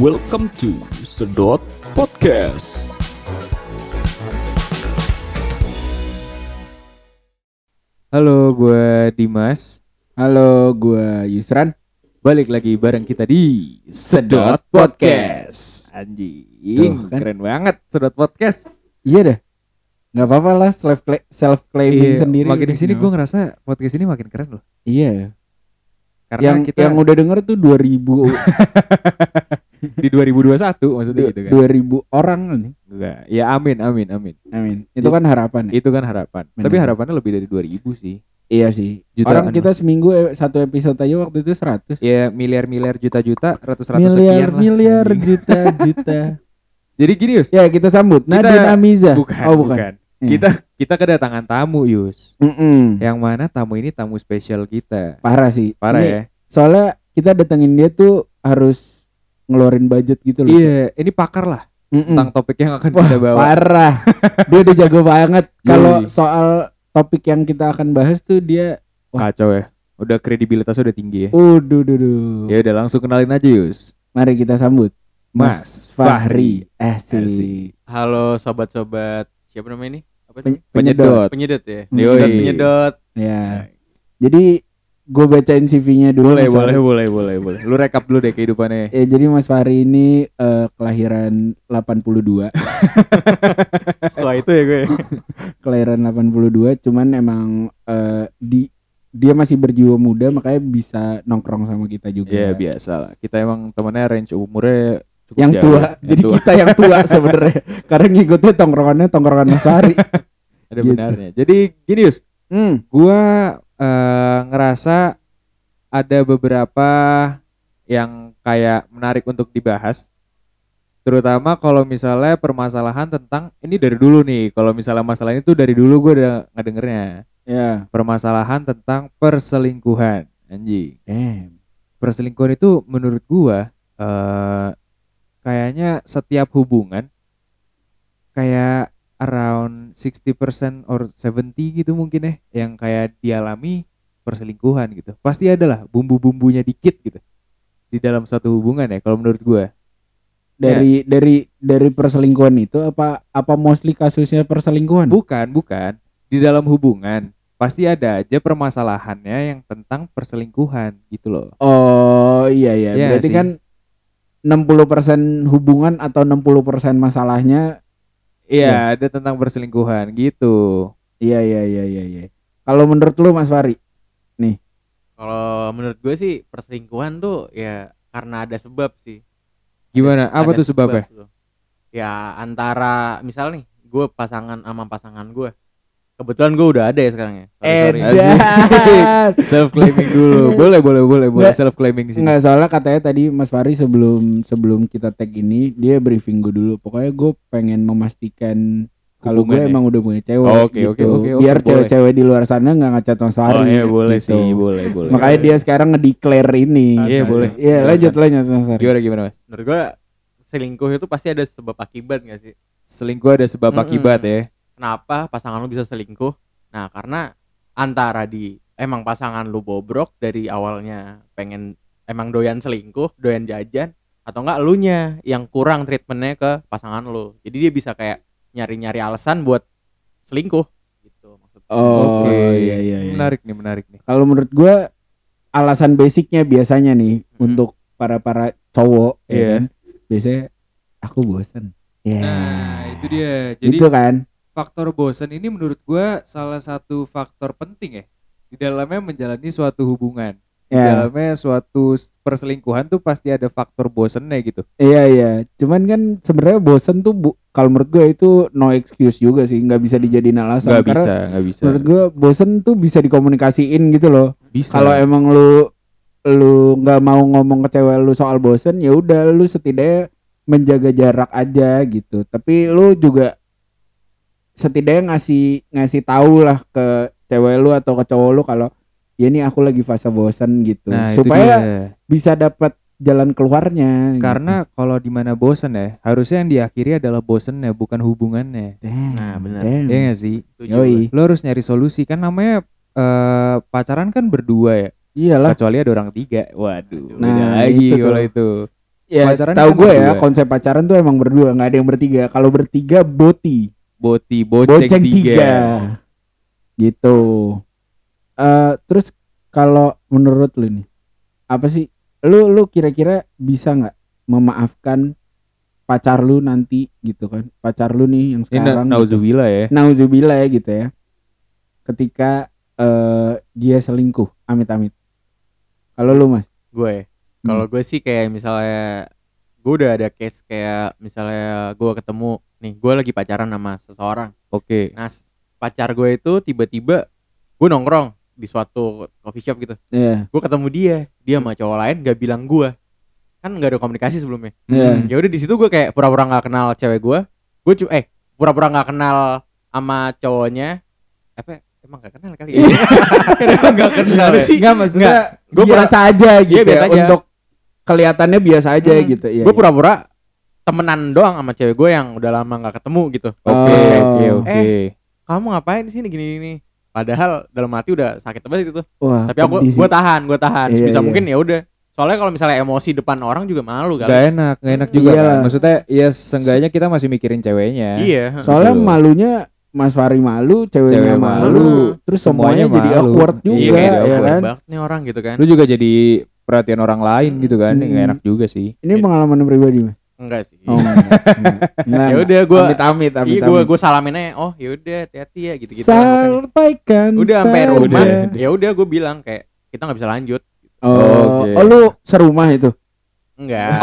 Welcome to Sedot Podcast. Halo, gue Dimas. Halo, gua Yusran. Balik lagi bareng kita di Sedot Podcast. Anjing, Tuh, kan. keren banget Sedot Podcast. Iya dah. Nggak apa-apa lah self self claiming Iya, sendiri. Makin di sini nggak gue ngerasa podcast ini makin keren loh. Iya. Karena Yang kita yang udah denger tuh 2000 di 2021 maksudnya gitu kan. 2000 orang nih. Enggak. Ya amin, amin, amin. Amin. Itu kan harapan ya. Itu kan harapan. Benar. Tapi harapannya lebih dari 2000 sih. Iya sih. Jutaan Orang kita seminggu eh, satu episode aja waktu itu 100. Ya miliar-miliar juta-juta, ratus-ratus miliar sekian lah. miliar Anjing. juta juta. Jadi gini Yus. ya kita sambut Kita- Nadine Amiza. Bukan, oh bukan. bukan. Hmm. Kita kita kedatangan tamu Yus. Mm-mm. Yang mana tamu ini tamu spesial kita. Parah sih. Parah Ini ya. Soalnya kita datengin dia tuh harus ngeluarin budget gitu loh. Iya, ini pakar lah Mm-mm. tentang topik yang akan Wah, kita bawa. parah. dia udah jago banget. Kalau soal topik yang kita akan bahas tuh dia Kacau ya. Udah kredibilitasnya udah tinggi ya. Uduh, duh, duh. Ya udah langsung kenalin aja Yus. Mari kita sambut Mas Fahri. Asik. Asik. Halo sobat-sobat siapa namanya ini? Apa? Pen- Penyedot. Penyedot ya. Hmm. Penyedot, penyedot. Ya. Jadi gue bacain CV-nya dulu. Boleh, boleh, boleh, boleh, boleh. Lu rekap dulu deh kehidupannya. Ya, jadi Mas Fahri ini eh, kelahiran 82. Setelah itu ya gue. kelahiran 82, cuman emang eh, di dia masih berjiwa muda makanya bisa nongkrong sama kita juga. Ya biasa lah. Kita emang temennya range umurnya cukup yang jauh. tua. Yang Jadi tua. kita yang tua sebenarnya. Karena ngikutnya tongkrongannya tongkrongan Mas Fahri. ada gitu. benarnya. Jadi gini Yus, Hmm. gua eh, ngerasa ada beberapa yang kayak menarik untuk dibahas. Terutama kalau misalnya permasalahan tentang ini dari dulu nih. Kalau misalnya masalah ini tuh dari dulu gue udah ngedengernya. Ya. Permasalahan tentang perselingkuhan. Anjing. Damn. Perselingkuhan itu menurut gua eh kayaknya setiap hubungan kayak around 60% or 70 gitu mungkin ya yang kayak dialami perselingkuhan gitu. Pasti ada lah bumbu-bumbunya dikit gitu di dalam satu hubungan ya kalau menurut gua. Dari dari dari perselingkuhan itu apa apa mostly kasusnya perselingkuhan? Bukan, bukan. Di dalam hubungan pasti ada aja permasalahannya yang tentang perselingkuhan gitu loh. Oh iya iya. Iya Berarti sih. kan 60% hubungan atau 60% masalahnya Iya, ada tentang perselingkuhan gitu. iya iya iya iya iya. Kalau menurut lu Mas Fari? Kalau menurut gue sih perselingkuhan tuh ya karena ada sebab sih. Gimana? Ada- Apa ada tuh sebabnya? sebab tuh. Ya antara misal nih gue pasangan sama pasangan gue. Kebetulan gue udah ada ya sekarang ya. Edan. self claiming dulu boleh boleh boleh boleh Nggak. self claiming sini Enggak soalnya katanya tadi Mas Fari sebelum sebelum kita tag ini dia briefing gue dulu. Pokoknya gue pengen memastikan kalau gue ya? emang udah punya cewek Oh, oke, gitu. oke, oke, oke, Biar boleh. cewek-cewek di luar sana nggak ngacat Mas Fari. oh iya boleh gitu. sih boleh boleh Makanya dia sekarang ngedeclare ini. Iya, boleh. Iya, lanjut lanjut Mas Fari. gimana gimana mas Menurut gue selingkuh itu pasti ada sebab akibat gak sih? selingkuh ada sebab Mm-mm. akibat ya Kenapa pasangan lu bisa selingkuh? Nah karena antara di emang pasangan lu bobrok dari awalnya pengen emang doyan selingkuh, doyan jajan, atau enggak lu nya yang kurang treatmentnya ke pasangan lu. Jadi dia bisa kayak nyari-nyari alasan buat selingkuh gitu maksudnya. Oh, Oke. iya iya iya. menarik nih menarik nih Kalau menurut gue alasan basicnya biasanya nih Hmm. untuk para para cowok ya Iya. kan. Biasanya aku bosen. Ya. nah itu dia jadi Itu kan. Faktor bosan ini menurut gua salah satu faktor penting ya di dalamnya menjalani suatu hubungan di Ya. dalamnya suatu perselingkuhan tuh pasti ada faktor bosannya gitu Iya iya. Cuman kan sebenarnya bosen tuh bu- kalau menurut gue itu no excuse juga sih, nggak bisa dijadiin alasan. nggak Karena bisa nggak bisa Menurut gue bosen tuh bisa dikomunikasiin gitu loh. bisa Kalau emang lu lu nggak mau ngomong ke cewek lu soal bosen, ya udah lu setidaknya menjaga jarak aja gitu. Tapi lu juga setidaknya ngasih ngasih tahu lah ke cewek lu atau ke cowok lu kalau ya ini aku lagi fase bosen gitu. nah Supaya bisa dapat jalan keluarnya. gitu. Karena kalau di mana bosan ya, harusnya yang diakhiri adalah bosannya bukan hubungannya. Damn, Nah, benar. Ya nggak sih? Yoi. Lo harus nyari solusi kan namanya eh, pacaran kan berdua ya. Iyalah. Kecuali ada orang tiga. Waduh, Nah, lagi itu tuh. kalau itu. Ya, Pacaran tahu kan gue ya, konsep pacaran tuh emang berdua, nggak ada yang bertiga. Kalau bertiga boti, Boti, boceng, boceng tiga. tiga. Gitu. Eh terus kalau menurut lu nih, apa sih? Lu lu kira-kira bisa nggak memaafkan pacar lu nanti gitu kan? Pacar lu nih yang Ini sekarang. gitu. nauzubillah ya. Nauzubillah ya gitu ya. Ketika eh dia selingkuh, amit-amit. Kalau lu mas, gue Hmm. kalau gue sih kayak misalnya gue udah ada case kayak misalnya gue ketemu nih gue lagi pacaran sama seseorang Oke. nah s- pacar gue itu tiba-tiba gue nongkrong di suatu coffee shop gitu ya, gue ketemu dia dia sama cowok lain gak bilang gue kan nggak ada komunikasi sebelumnya Iya. Hmm. ya udah di situ gue kayak pura-pura nggak kenal cewek gue gue cu eh pura-pura nggak kenal sama cowoknya apa emang gak kenal kali ya gak kenal sih Enggak maksudnya Gua biasa aja gitu Iya, biasa ya, aja. untuk kelihatannya biasa aja Hmm. gitu ya. gue pura-pura temenan doang sama cewek gue yang udah lama nggak ketemu gitu Oke, Oh. oke, oke. kamu ngapain di sini gini gini padahal dalam hati udah sakit banget itu Wah, tapi aku gue tahan gue tahan Iya, bisa iya. mungkin ya udah soalnya kalau misalnya emosi depan orang juga malu Gak kali enak, gak enak juga Iyalah. kan. Maksudnya ya seenggaknya kita masih mikirin ceweknya. iya Soalnya Betul. malunya Mas Fari malu, ceweknya Cewek malu, malu. terus Semuanya semuanya, jadi malu. awkward Iya, juga iya kayak ya awkward kan. banget nih orang gitu kan Lu juga jadi perhatian orang lain gitu kan. Hmm. Gak enak juga sih. Ini pengalaman pribadi Mas. enggak sih Oh. Enggak, ya udah gue amit amit amit. iya gue gue salamin aja oh ya udah hati-hati ya gitu gitu Sampaikan. udah sampai rumah Udah. ya udah gue bilang kayak kita nggak bisa lanjut Oh, Oke. oh, lu serumah itu? Enggak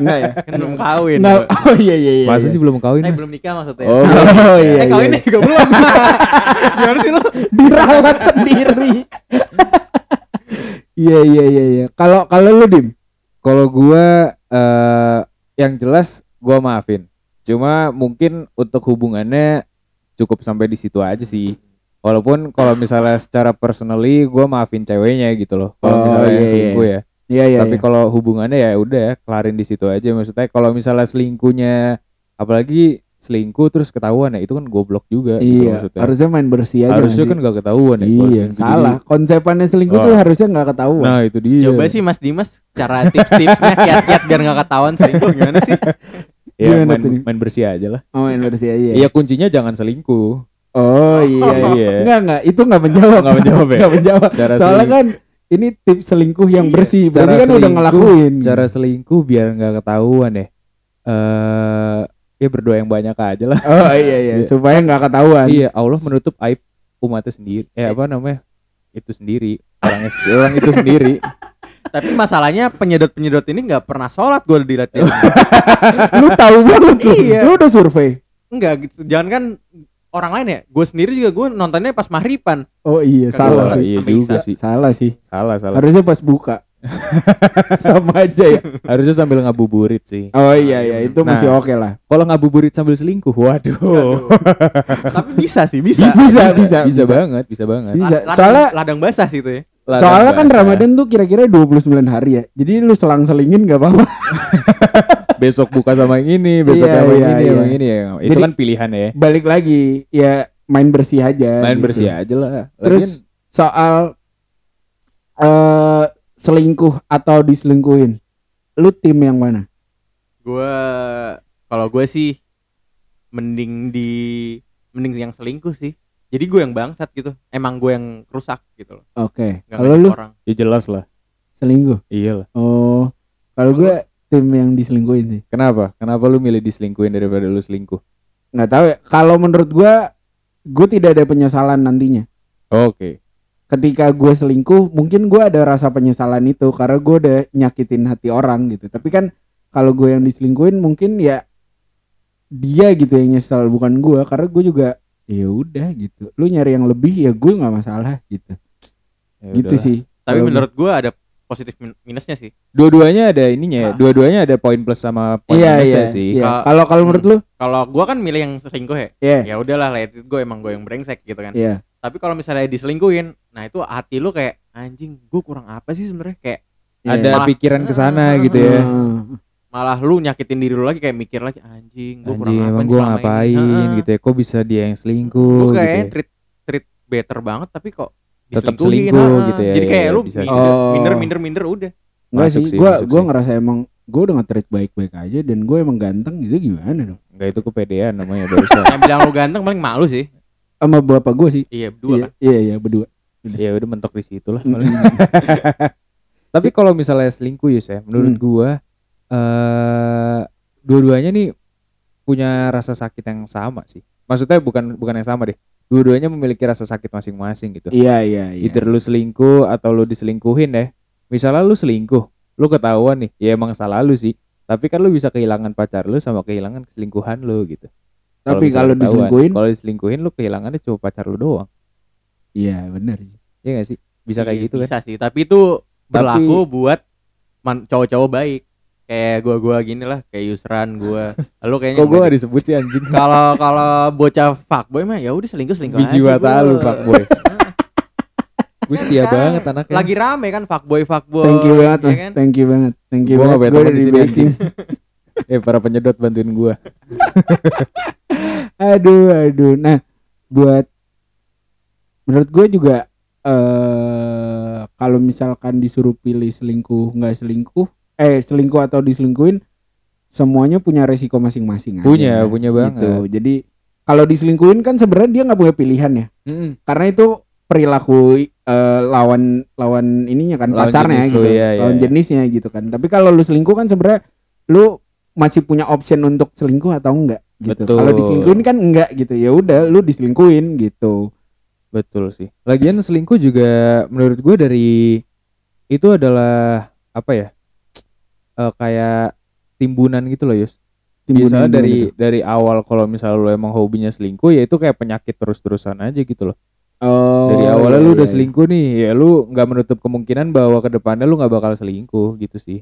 Enggak ya? kan belum kawin gua. Oh iya iya iya. Masa iya. sih belum kawin, eh Mas? belum nikah maksudnya Oh, Oh iya. eh kawinnya iya. juga belum gimana sih lu Diralat sendiri. Iya iya iya iya. Kalau kalau lu dim, Kalau gua eh yang jelas gua maafin. Cuma mungkin untuk hubungannya cukup sampai di situ aja sih. Walaupun kalau misalnya secara personally gua maafin ceweknya gitu loh. Kalau Oh, misalnya yang iya, selingkuh ya. Iya iya. Tapi iya. kalau hubungannya ya udah kelarin di situ aja maksudnya kalau misalnya selingkuhnya apalagi selingkuh terus ketahuan ya itu kan goblok juga gitu iya, maksudnya. harusnya main bersih aja. Harusnya kan gak ketahuan ya. Iya, selingkuh. salah. Konsepannya selingkuh Oh. tuh harusnya nggak ketahuan. Nah, itu dia. Coba sih Mas Dimas cara tips-tipsnya kiat-kiat biar nggak ketahuan selingkuh gimana sih? ya Gimana main, main bersih aja lah. Oh, main bersih aja. Iya, kuncinya jangan selingkuh. Oh iya. iya. Iya. Enggak enggak, itu enggak menjawab. Nggak menjawab ya? Nggak menjawab. Cara Soalnya kan ini tips selingkuh yang Iya. bersih. Berarti Cara kan udah ngelakuin. cara selingkuh biar nggak ketahuan ya. Eh ya berdoa yang banyak aja lah. Oh iya iya, Iya. supaya nggak ketahuan. iya, Allah menutup aib umatnya sendiri. Eh apa namanya? Itu sendiri. Orangnya orang itu sendiri. Tapi masalahnya penyedot-penyedot ini nggak pernah sholat gue dilihat Lu tahu banget lu. Iya. Lu udah survei. Enggak gitu. Jangan kan orang lain ya. Gue sendiri juga gue nontonnya pas mahriban. Oh iya, Kagak salah Salah, sih. iya juga sih. Salah sih. Salah, salah. Harusnya pas buka. Sama aja ya. Harusnya sambil ngabuburit sih. Oh iya iya, itu Nah. masih oke lah. Kalau ngabuburit sambil selingkuh, waduh. Tapi bisa sih, bisa. Bisa, bisa, bisa, banget, bisa banget. Bisa. Ladang- Soalnya ladang basah sih itu ya. Ladang soalnya kan basah. Ramadan tuh kira-kira 29 hari ya. Jadi lu selang-selingin gak apa-apa. besok buka sama yang ini, besok Iya, sama yang iya, ini, iya. sama yang ini ya. Itu Jadi- kan pilihan ya. Balik lagi ya main bersih aja. Main gitu. bersih aja lah. Terus soal eh selingkuh atau diselingkuhin. Lu tim yang mana? Gue kalau gue sih mending di mending yang selingkuh sih. Jadi gue yang bangsat gitu. Emang gue yang rusak gitu loh. Oke. Nggak Kalau lu orang. ya jelas lah. selingkuh. Iya lah. Oh. Kalau gue tim yang diselingkuhin sih. Kenapa? Kenapa lu milih diselingkuhin daripada lu selingkuh? nggak tahu ya. Kalau menurut gue, gue tidak ada penyesalan nantinya. Oke. Ketika gue selingkuh, mungkin gue ada rasa penyesalan itu karena gue udah nyakitin hati orang gitu. Tapi kan kalau gue yang diselingkuhin, mungkin ya dia gitu yang nyesal bukan gue karena gue juga ya udah gitu. Lu nyari yang lebih ya gue nggak masalah gitu. Ya gitu udahlah. sih. Tapi menurut gue ada positif min- minusnya sih. Dua-duanya ada ininya ya. Ah. Dua-duanya ada poin plus sama poin Iya minusnya iya sih. iya. Ka- Kalau kalau menurut lu? Kalau gue kan milih yang selingkuh ya. Iya. Ya udahlah, let it go emang gue yang brengsek gitu kan. Iya. Tapi kalau misalnya diselingkuhin, nah itu hati lu kayak anjing, gue kurang apa sih sebenarnya kayak Ada Malah- pikiran ke sana gitu ya. Hmm. malah lu nyakitin diri lu lagi kayak mikir lagi anjing, gue kurang apa gue ini?" ngapain Heeh. gitu ya. Kok bisa dia yang selingkuh Gue gitu. kayaknya ya. treat treat better banget tapi kok Tetap selingkuh heeh. gitu ya, Jadi kayak iya, lu bisa minder, Oh. minder minder minder udah. Enggak sih, sih, gua gua sih. ngerasa emang gue udah nge-treat baik-baik aja dan gue emang ganteng gitu gimana dong Enggak itu kepedean namanya barusan. Yang bilang lu ganteng paling malu sih. sama bapak gue sih Iya, berdua iya, kan. iya iya berdua ya udah mentok di situ lah. Tapi kalau misalnya selingkuh Yus ya, menurut Hmm. gua eh dua-duanya nih punya rasa sakit yang sama sih. Maksudnya bukan bukan yang sama deh. Dua-duanya memiliki rasa sakit masing-masing gitu. iya iya iya Either lu selingkuh atau lu diselingkuhin deh. Misalnya lu selingkuh, lu ketahuan nih, ya emang salah lu sih. Tapi kan lu bisa kehilangan pacar lu sama kehilangan keselingkuhan lu gitu. tapi kalau diselingkuhin kalau diselingkuhin lu kehilangannya cuma pacar lu doang. iya benar sih Iya gak sih? Bisa kayak Iya, gitu kan? Bisa sih, tapi itu berlaku buat man- cowok-cowok baik. Kayak gua-gua gini lah, kayak Yusran gua. Lu kayaknya Kok gua gak disebut sih anjing? kalau kalau bocah fuckboy mah ya udah selingkuh selingkuh Biji mata lu fuckboy. Gue setia Sekarang banget anaknya. lagi rame kan fuckboy fuckboy thank you banget ya mas kan? thank you banget thank you Gua banget udah di sini, Eh para penyedot bantuin gua. aduh aduh nah buat menurut gue juga eh kalau misalkan disuruh pilih selingkuh nggak selingkuh eh selingkuh atau diselingkuhin semuanya punya resiko masing-masing aja, Punya, punya banget. gitu. jadi kalau diselingkuhin kan sebenarnya dia nggak punya pilihan ya karena itu perilaku eh, lawan lawan ininya kan Lawan pacarnya gitu iya, iya, lawan iya. jenisnya gitu kan tapi kalau lu selingkuh kan sebenarnya lu masih punya option untuk selingkuh atau enggak gitu kalau diselingkuhin kan enggak gitu ya udah lu diselingkuhin gitu Betul sih. Lagian selingkuh juga menurut gue dari itu adalah apa ya? Eh kayak timbunan gitu loh, Yus. Timbunan Biasanya gimana dari tuh? dari awal kalau misalnya lu emang hobinya selingkuh ya itu kayak penyakit terus-terusan aja gitu loh. oh, dari awalnya iya, lu iya, udah iya. selingkuh nih, ya lu nggak menutup kemungkinan bahwa ke depannya lu nggak bakal selingkuh gitu sih.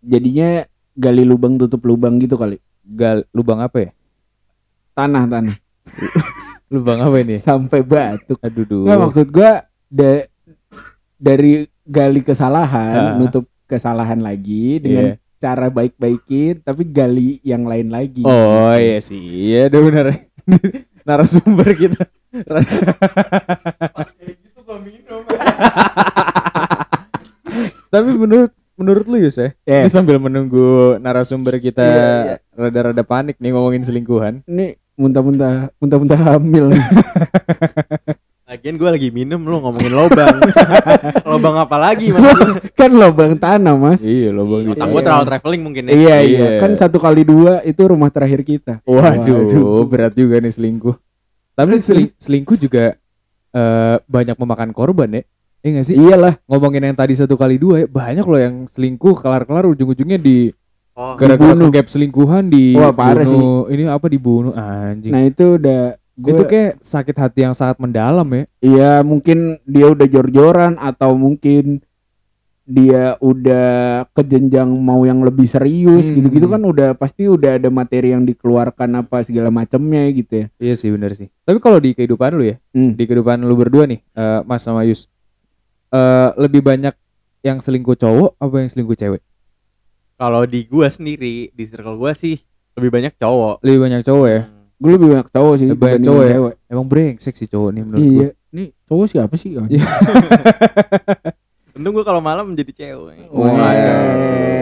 jadinya gali lubang tutup lubang gitu kali Gal lubang apa ya? tanah tanah Lubang apa ini? sampai batuk Aduh duh. Nggak maksud gua da- dari gali kesalahan Ah. nutup kesalahan lagi dengan Iya. cara baik-baikin tapi gali yang lain lagi Oh iya sih, iya udah bener. Narasumber kita. Tapi menurut menurut lu Yus ya, Ya. ini sambil menunggu narasumber kita Iya, iya. rada-rada panik nih ngomongin selingkuhan. ini muntah-muntah muntah-muntah hamil nih. Lagian gue lagi minum lu ngomongin lobang. lobang apa lagi mas? kan lubang tanah mas Iya loh bang. Otak gue terlalu traveling mungkin ya. iya, iya Iya. kan satu kali dua itu rumah terakhir kita Waduh, berat juga nih selingkuh. Tapi seling- selingkuh juga eh, banyak memakan korban ya. Iya gak sih? iyalah Ngomongin yang tadi satu kali dua ya, banyak loh yang selingkuh kelar-kelar ujung-ujungnya di Oh, gara-gara gap selingkuhan di Wah, parah Ini apa dibunuh anjing. nah itu udah gua, itu kayak sakit hati yang sangat mendalam ya. iya mungkin dia udah jor-joran atau mungkin dia udah ke jenjang mau yang lebih serius Hmm. gitu-gitu kan udah pasti udah ada materi yang dikeluarkan apa segala macamnya gitu ya Iya sih benar sih. Tapi kalau di kehidupan lu ya, Hmm. di kehidupan lu berdua nih, eh, Mas sama Yus, eh, lebih banyak yang selingkuh cowok apa yang selingkuh cewek? Kalau di gua sendiri, di circle gua sih lebih banyak cowok. Lebih banyak cowok ya. Hmm. Gue lebih banyak cowok sih Lebih banyak cowok ya? cewek Emang brengsek sih cowok nih menurut iya nih cowok siapa sih? Iya. Untung gua kalau malam menjadi cewek. Wah. Waduh,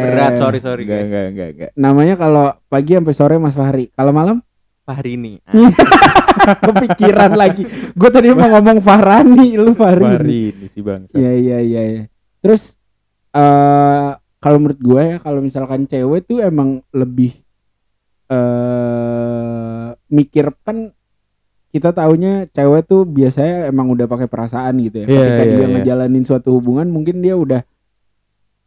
berat sorry sorry Enggak, guys. enggak, enggak, enggak. namanya kalau pagi sampai sore Mas Fahri kalau malam Fahri ini. kepikiran lagi gue tadi mau ngomong Fahrani lu Fahri Mari ini si bangsa. Iya iya iya iya. Terus eh kalau menurut gue ya kalau misalkan cewek tuh emang lebih eh mikir kan kita taunya cewek tuh biasanya emang udah pakai perasaan gitu ya. Iya, Ketika iya, dia iya. ngejalanin suatu hubungan mungkin dia udah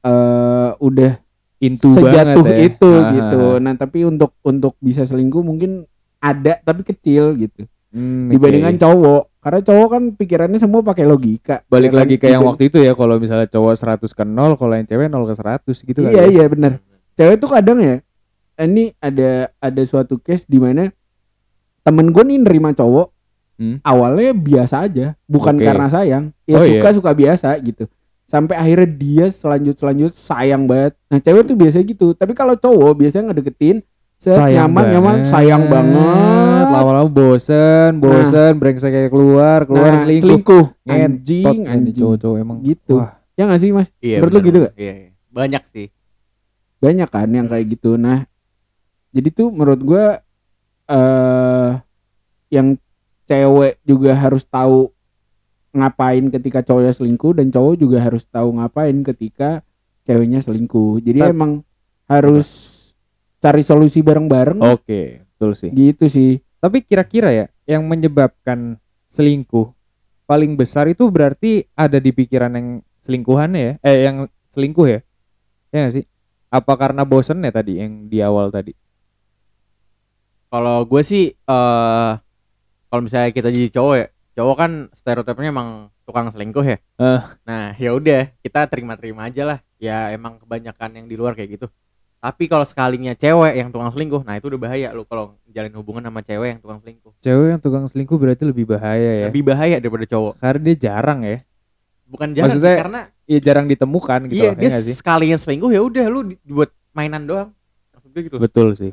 eh udah Intu sejatuh ya. itu Ah, gitu. ah, ah. Nah, tapi untuk untuk bisa selingkuh mungkin ada tapi kecil gitu. Hmm, Dibandingkan oke. cowok. Karena cowok kan pikirannya semua pakai logika. balik ya kan? lagi ke yang Dibanding- waktu itu ya kalau misalnya cowok 100 ke 0 kalau yang cewek 0 ke 100 gitu kan. Iya iya benar. Cewek tuh kadang ya ini ada ada suatu case di mana temen gue nih nerima cowok Hmm. awalnya biasa aja, bukan Oke. karena sayang, ya Oh, suka suka biasa gitu. Sampai akhirnya dia selanjut selanjut sayang banget. Nah cewek tuh biasa gitu. Tapi kalau cowok biasanya ngedeketin set, nyaman nyaman sayang banget. Lama-lama bosen, bosen, brengsek kayak keluar, keluar Nah, selingkuh. selingkuh. Anjing, anjing. cowok-cowok emang. Gitu. Wah, Ya gak sih mas? Iya. Menurut lu gitu gak? Iya, iya. Banyak sih. banyak kan yang kayak gitu nah jadi tuh menurut gua eh yang cewek juga harus tahu ngapain ketika cowoknya selingkuh dan cowok juga harus tahu ngapain ketika ceweknya selingkuh jadi Tar- emang harus cari solusi bareng-bareng Oke, betul sih. gitu sih Tapi kira-kira ya yang menyebabkan selingkuh paling besar itu berarti ada di pikiran yang selingkuhannya ya? Eh yang selingkuh ya? Ya nggak sih? Apa karena bosen ya tadi yang di awal tadi? Kalau gue sih eh kalau misalnya kita jadi cowok ya, cowok kan stereotipnya emang tukang selingkuh ya. Eh. Nah, ya udah, kita terima-terima aja lah. Ya emang kebanyakan yang di luar kayak gitu. Tapi kalau sekalinya cewek yang tukang selingkuh, nah itu udah bahaya lu kalau jalin hubungan sama cewek yang tukang selingkuh. Cewek yang tukang selingkuh berarti lebih bahaya ya? Lebih bahaya daripada cowok. Karena dia jarang ya? Bukan jarang sih, Maksudnya, karena Iya jarang ditemukan gitu iya loh, ya dia nggak sih? sekalinya selingkuh ya udah lu buat mainan doang. Maksud gue gitu. Betul sih.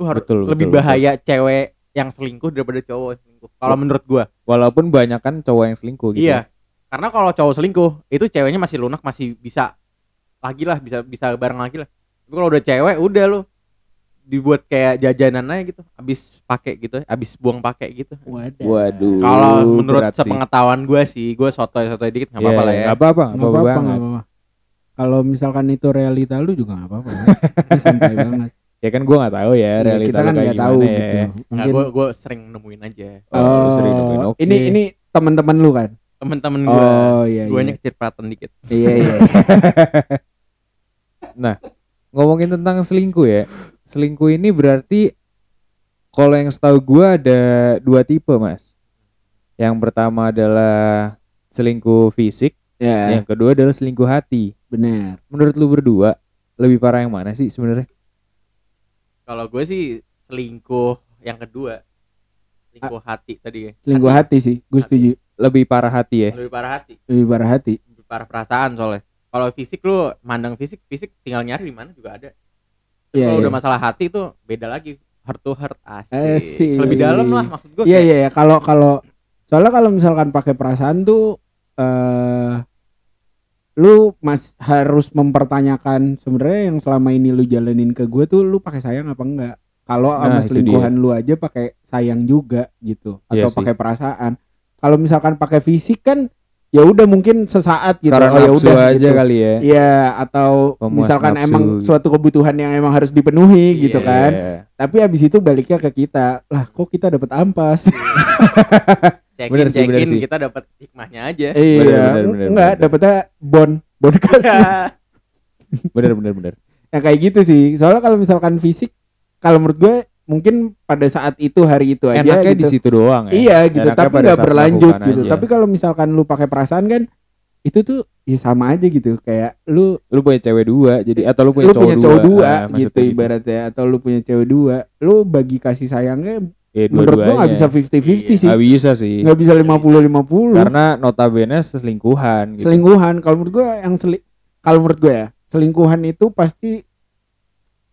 Lu harus betul, lebih betul, bahaya cewek yang selingkuh daripada cowok yang selingkuh. Kalau menurut gua. Walaupun banyak kan cowok yang selingkuh gitu. Iya. Karena kalau cowok selingkuh, itu ceweknya masih lunak, masih bisa lagi lah, bisa bisa bareng lagi lah. Tapi kalau udah cewek, udah lu dibuat kayak jajanan aja gitu, habis pakai gitu, habis buang pakai gitu. wadah Waduh. Kalau menurut berat sih. sepengetahuan gua sih, gua sotoy-sotoy dikit nggak Iya, apa-apa lah ya. Nggak apa-apa, nggak apa-apa kalau misalkan itu realita lu juga nggak apa-apa santai banget Ya kan gua nggak tahu ya Ya, realita kita kan kayak nggak tahu gimana gitu ya. Mungkin gua gua sering nemuin aja. Oh, sering nemuin, oke. ini ini teman-teman lu kan Temen-temen gua, oh iya guanya iya kecipratan dikit. iya iya Ngomongin tentang selingkuh ya. Selingkuh ini berarti kalau yang setahu gua ada dua tipe, Mas. Yang pertama adalah selingkuh fisik, ya yang kedua adalah selingkuh hati. benar Menurut lu berdua lebih parah yang mana sih sebenarnya? Kalau gue sih selingkuh yang kedua. Selingkuh hati tadi ya. selingkuh hati sih gue setuju Lebih parah hati ya. Lebih parah hati. lebih parah hati lebih parah perasaan soalnya kalau fisik lu mandang fisik fisik tinggal nyari di mana juga ada iya kalau iya udah masalah hati itu beda lagi heart to heart asik, Asik. lebih dalam lah maksud gua iya iya iya. kalau kalau soalnya kalau misalkan pakai perasaan tuh eh lu mas harus mempertanyakan sebenarnya yang selama ini lu jalanin ke gue tuh lu pakai sayang apa enggak kalau Nah, sama selingkuhan lu aja pakai sayang juga gitu Iya atau sih. pakai perasaan kalau misalkan pakai fisik kan ya udah mungkin sesaat gitu Karena oh ya udah aja gitu. kali ya. Iya atau Pemuas misalkan nafsu emang gitu. suatu kebutuhan yang emang harus dipenuhi gitu Iya. kan tapi habis itu baliknya ke kita lah kok kita dapat ampas cekin Bener sih, bener cekin kita dapat hikmahnya aja. Iya bener, bener, enggak bener. dapetnya bon bon kasih. Bener bener bener. yang kayak gitu sih. Soalnya kalau misalkan fisik kalau menurut gue mungkin pada saat itu hari itu aja Enaknya di gitu. situ doang ya. iya gitu. Enaknya tapi nggak berlanjut gitu. aja. tapi kalau misalkan lu pakai perasaan kan itu tuh ya sama aja gitu. Kayak lu lu punya cewek dua jadi atau lu punya lu cowok punya dua, cowok dua. ah, gitu maksudnya ibaratnya. Atau lu punya cewek dua. Lu bagi kasih sayangnya Ya, menurut gua nggak bisa dua-duanya. 50-50 Iya. sih Nggak bisa sih nggak bisa 50-50 karena notabene selingkuhan gitu. selingkuhan kalau menurut gue yang seli kalau menurut gue ya selingkuhan itu pasti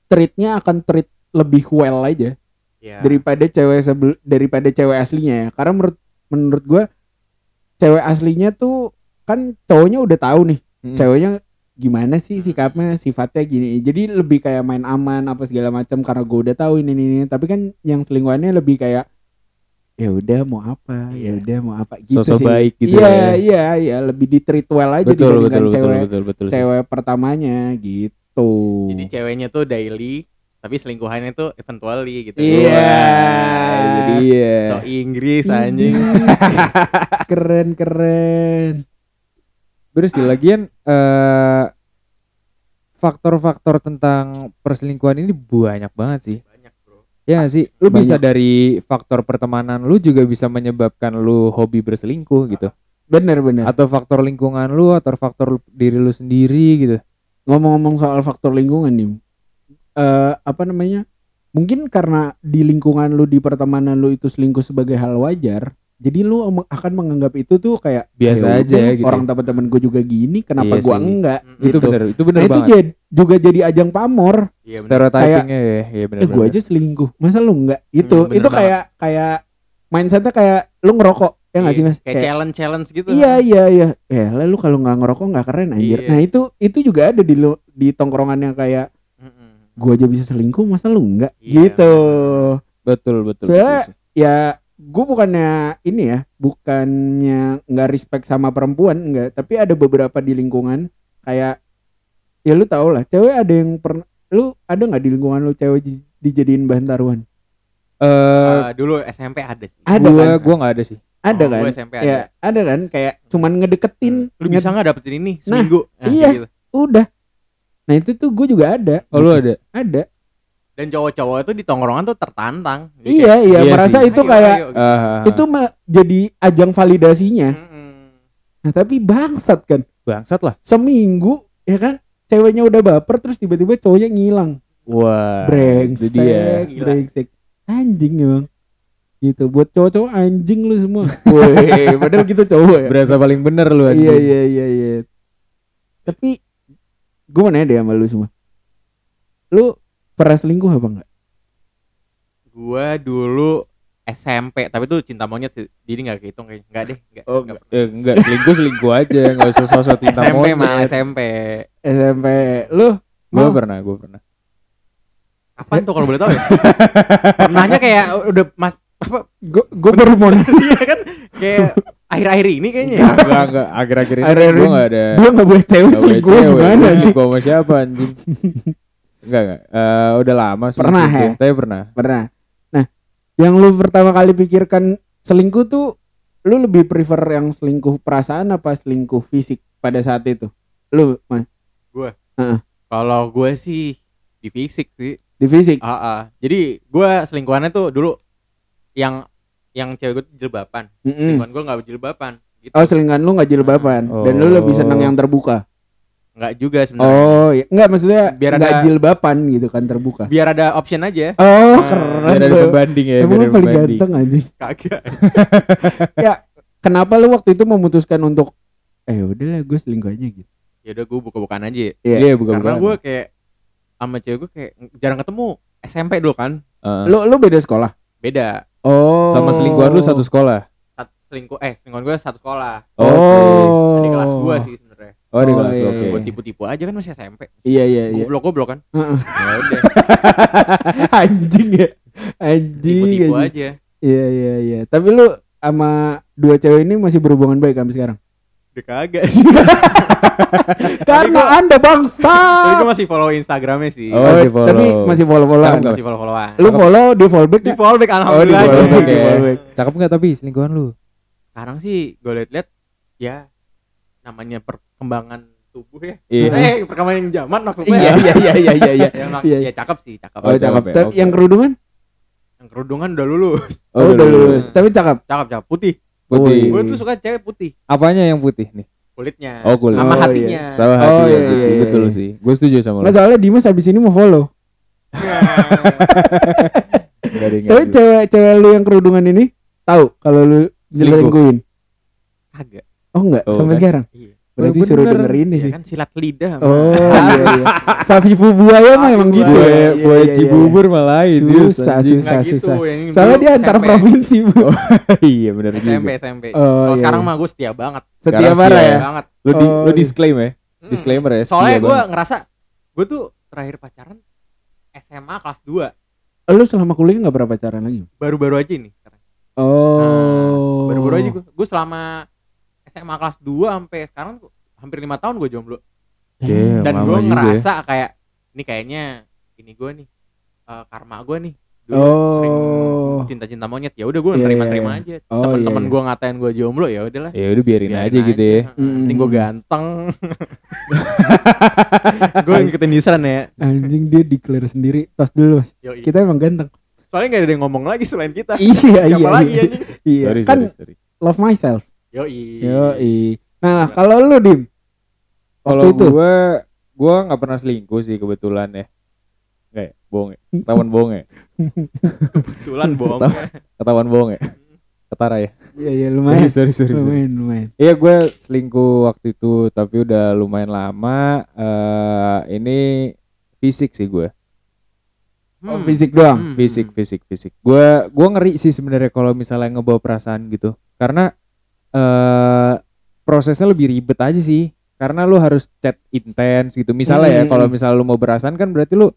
treatnya akan treat lebih well aja ya. daripada cewek sebel daripada cewek aslinya ya karena menurut menurut gue cewek aslinya tuh kan cowoknya udah tahu nih Mm. ceweknya gimana sih sikapnya sifatnya gini jadi lebih kayak main aman apa segala macam karena gue udah tahu ini ini, ini. tapi kan yang selingkuhannya lebih kayak ya udah mau apa ya Iya. udah mau apa gitu Sosok sih baik gitu iya ya. iya iya lebih di treat well aja betul betul dibandingkan betul cewek betul betul sih. cewek pertamanya gitu jadi ceweknya tuh daily tapi selingkuhannya tuh eventually gitu Iya. Wah, jadi iya so Inggris anjing keren keren Terus di lagian eh faktor-faktor tentang perselingkuhan ini banyak banget sih. banyak bro Ya sih? Lu Banyak. bisa dari faktor pertemanan lu juga bisa menyebabkan lu hobi berselingkuh gitu. bener bener Atau faktor lingkungan lu atau faktor diri lu sendiri gitu. ngomong-ngomong soal faktor lingkungan nih eh apa namanya mungkin karena di lingkungan lu di pertemanan lu itu selingkuh sebagai hal wajar jadi lu akan menganggap itu tuh kayak Biasa "Ya aja gitu." orang teman-teman gue juga gini kenapa Iya gua sih. enggak Mm-mm. Itu gitu bener, itu bener nah itu banget. jad- juga jadi ajang pamor iya bener. Stereotypingnya ya, ya bener eh gue aja selingkuh masa lu enggak itu Hmm, itu kayak kayak mindsetnya kayak lu ngerokok ya nggak Iya, sih mas kayak challenge challenge gitu Iya iya iya. Eh, lalu kalau nggak ngerokok nggak keren anjir. Iya. Nah, itu itu juga ada di lu- di tongkrongan yang kayak Mm-mm. gua aja bisa selingkuh masa lu enggak Iya, gitu betul betul, Soalnya- betul sih. ya gue bukannya ini ya bukannya nggak respect sama perempuan enggak tapi ada beberapa di lingkungan kayak ya lu tau lah cewek ada yang pernah lu ada nggak di lingkungan lu cewek di- dijadiin bahan taruhan? Eh Eh, dulu SMP ada sih. ada gua kan? gua nggak ada sih. Ada Oh, kan? SMP ada. ya ada. kan? Kayak cuman ngedeketin Lu bisa nggak dapetin ini? Nah, seminggu? Nah, iya. gitu. udah. Nah itu tuh gue juga ada. Oh lu ada? Ada Dan cowok-cowok itu di tongkrongan tuh tertantang. Jadi iya iya Iya merasa sih. itu Ayo, kayak ayo, gitu. Ah, ah. itu mah jadi ajang validasinya Mm-mm. nah tapi bangsat kan bangsat lah seminggu ya kan ceweknya udah baper terus tiba-tiba cowoknya ngilang wah brengsek itu dia brengsek anjing emang gitu buat cowok-cowok anjing lu semua woi padahal kita cowok ya berasa paling bener lu iya anjing. iya iya iya tapi gue mau nanya deh sama lu semua lu pernah selingkuh apa enggak Gua dulu SMP, tapi itu cinta monyet sih. Jadi nggak kehitung kayaknya. Enggak deh, enggak. Oh, enggak. Eh, enggak selingkuh selingkuh aja nggak usah sosok cinta SMP monyet. mah SMP. SMP lu gue Mal? pernah gue pernah Kapan tuh kalau boleh tahu ya? Pernahnya kayak udah mas apa gue gue baru mau iya kan kayak akhir-akhir ini kayaknya ya. enggak enggak akhir-akhir ini Akhir-akhir gue ini nggak ada dia nggak boleh cewek boleh selingkuh cewek gimana Gua nih selingkuh sama siapa anjing enggak enggak Eh, udah lama sih Pernah, ya? tapi pernah pernah nah yang lu pertama kali pikirkan selingkuh tuh lu lebih prefer yang selingkuh perasaan apa selingkuh fisik pada saat itu lu mas Kalau gue sih di fisik sih. di fisik Ah, ah. Jadi gue selingkuhannya tuh dulu yang yang cewek gue jilbaban. Mm-mm. Selingkuhan gue nggak jilbaban. Gitu. oh selingkuhan lu nggak jilbaban Oh. dan lu lebih senang yang terbuka Nggak juga sebenarnya. oh ya nggak maksudnya Biar nggak ada- jilbaban gitu kan terbuka Biar ada option aja. oh Nah, keren biar ada pembanding ya emang biar ada paling pembanding. ganteng anjing Kagak. kenapa lu waktu itu memutuskan untuk eh udahlah gue selingkuh aja gitu Ya udah gue buka-bukaan aja. Iya. iya bukan Karena gue kayak sama cewek gue kayak jarang ketemu. SMP dulu kan. lu lu beda sekolah Beda. oh sama selingkuhan lu satu sekolah Sat- selingkuh eh selingkuhan gue satu sekolah. oh Di kelas gue sih. Oh di Oh, kelas iya, oke iya. Gue tipu-tipu aja kan masih SMP. iya iya iya Goblok-goblok kan. Heeh. Ya udah, anjing ya anjing tipu-tipu anjing. aja. iya iya iya tapi lu sama dua cewek ini masih berhubungan baik sampai sekarang Udah kagak sih. karena gua- anda Tapi bangsa gue masih follow Instagramnya sih. Oh, masih follow. tapi masih follow followan Cakep nggak? masih follow followan. lu follow di follow back Di nggak? follow back oh di alhamdulillah. follow back Oke. di follow back cakep nggak tapi selingkuhan lu Sekarang sih gue liat-liat ya namanya perkembangan tubuh ya. Iya. Eh, perkembangan zaman maksudnya. iya iya iya iya iya iya Ya, Iya. ya cakep sih, cakep. oh cakep ya, oke. yang kerudungan Yang kerudungan udah lulus. oh, udah lulus tapi cakep Cakep, cakep. Putih. putih Wih. Gue tuh suka cewek putih. apanya yang putih nih Kulitnya. Oh, kulit. Sama Oh, hatinya. sama Oh, hati iya, ya, iya, iya, betul iya. sih gue setuju sama Nggak lu soalnya Dimas habis ini mau follow tapi cewek-cewek lu yang kerudungan ini tahu kalau lu Selingkuh. selingkuhin Kagak. oh enggak Oh, sampai kan? sekarang Iya. Berarti Oh, suruh bener. denger ini Ya sih kan silat lidah. sama- oh iya iya Fafifu buaya mah emang gitu Gue ya gue Iya, iya, Cibubur malah lain Susah, anjing. susah. Gitu. susah. iya. soalnya dia antar SMP. provinsi bu iya benar SMP, juga SMP. Oh, Kalau iya, sekarang iya. mah gue setia banget. setia parah ya Banget. lu di Oh, iya. disclaim ya disclaimer ya Soalnya setia gue ngerasa gue tuh terakhir pacaran SMA kelas 2 lu selama kuliah nggak pernah pacaran lagi baru-baru aja ini oh Nah, baru-baru aja gue. Gue selama SMA kelas 2 sampai sekarang hampir lima tahun gue jomblo. Damn, Dan gue ya. ngerasa kayak ini kayaknya ini gue nih eh, karma gue nih. Dulu Oh. sering cinta-cinta monyet. Ya udah gue Iya, nerima-nerima iya, aja. Oh, Temen-temen iya, iya. gue ngatain gue jomblo ya udahlah. ya udah biarin, Biarin aja gitu ya Mm. Penting gue ganteng. gue ngikutin Nisran ya. anjing dia declare sendiri tos dulu mas Yoi. kita emang ganteng Soalnya gak ada yang ngomong lagi selain kita. iya iya Siapa lagi iya, anjing? iya. sorry kan sorry sorry love myself Yoi. yo nah kalau lu dim? Kalau itu? gue gue nggak pernah selingkuh sih kebetulan ya. Nggak ya? Bohong ya? Ketahuan bohong ya? Kebetulan bohong. ketahuan bohong ya? Ketara ya? Iya iya lumayan. Sorry sorry sorry, sorry. lumayan lumayan. Iya gue selingkuh waktu itu tapi udah lumayan lama. Eh ini fisik sih gue oh, Hmm. fisik doang? Hmm. fisik fisik. Fisik gue gue ngeri sih sebenarnya kalau misalnya ngebawa perasaan gitu. Karena eh prosesnya lebih ribet aja sih karena lu harus chat intens gitu misalnya ya Hmm. kalau misalnya lu mau berasan kan berarti lu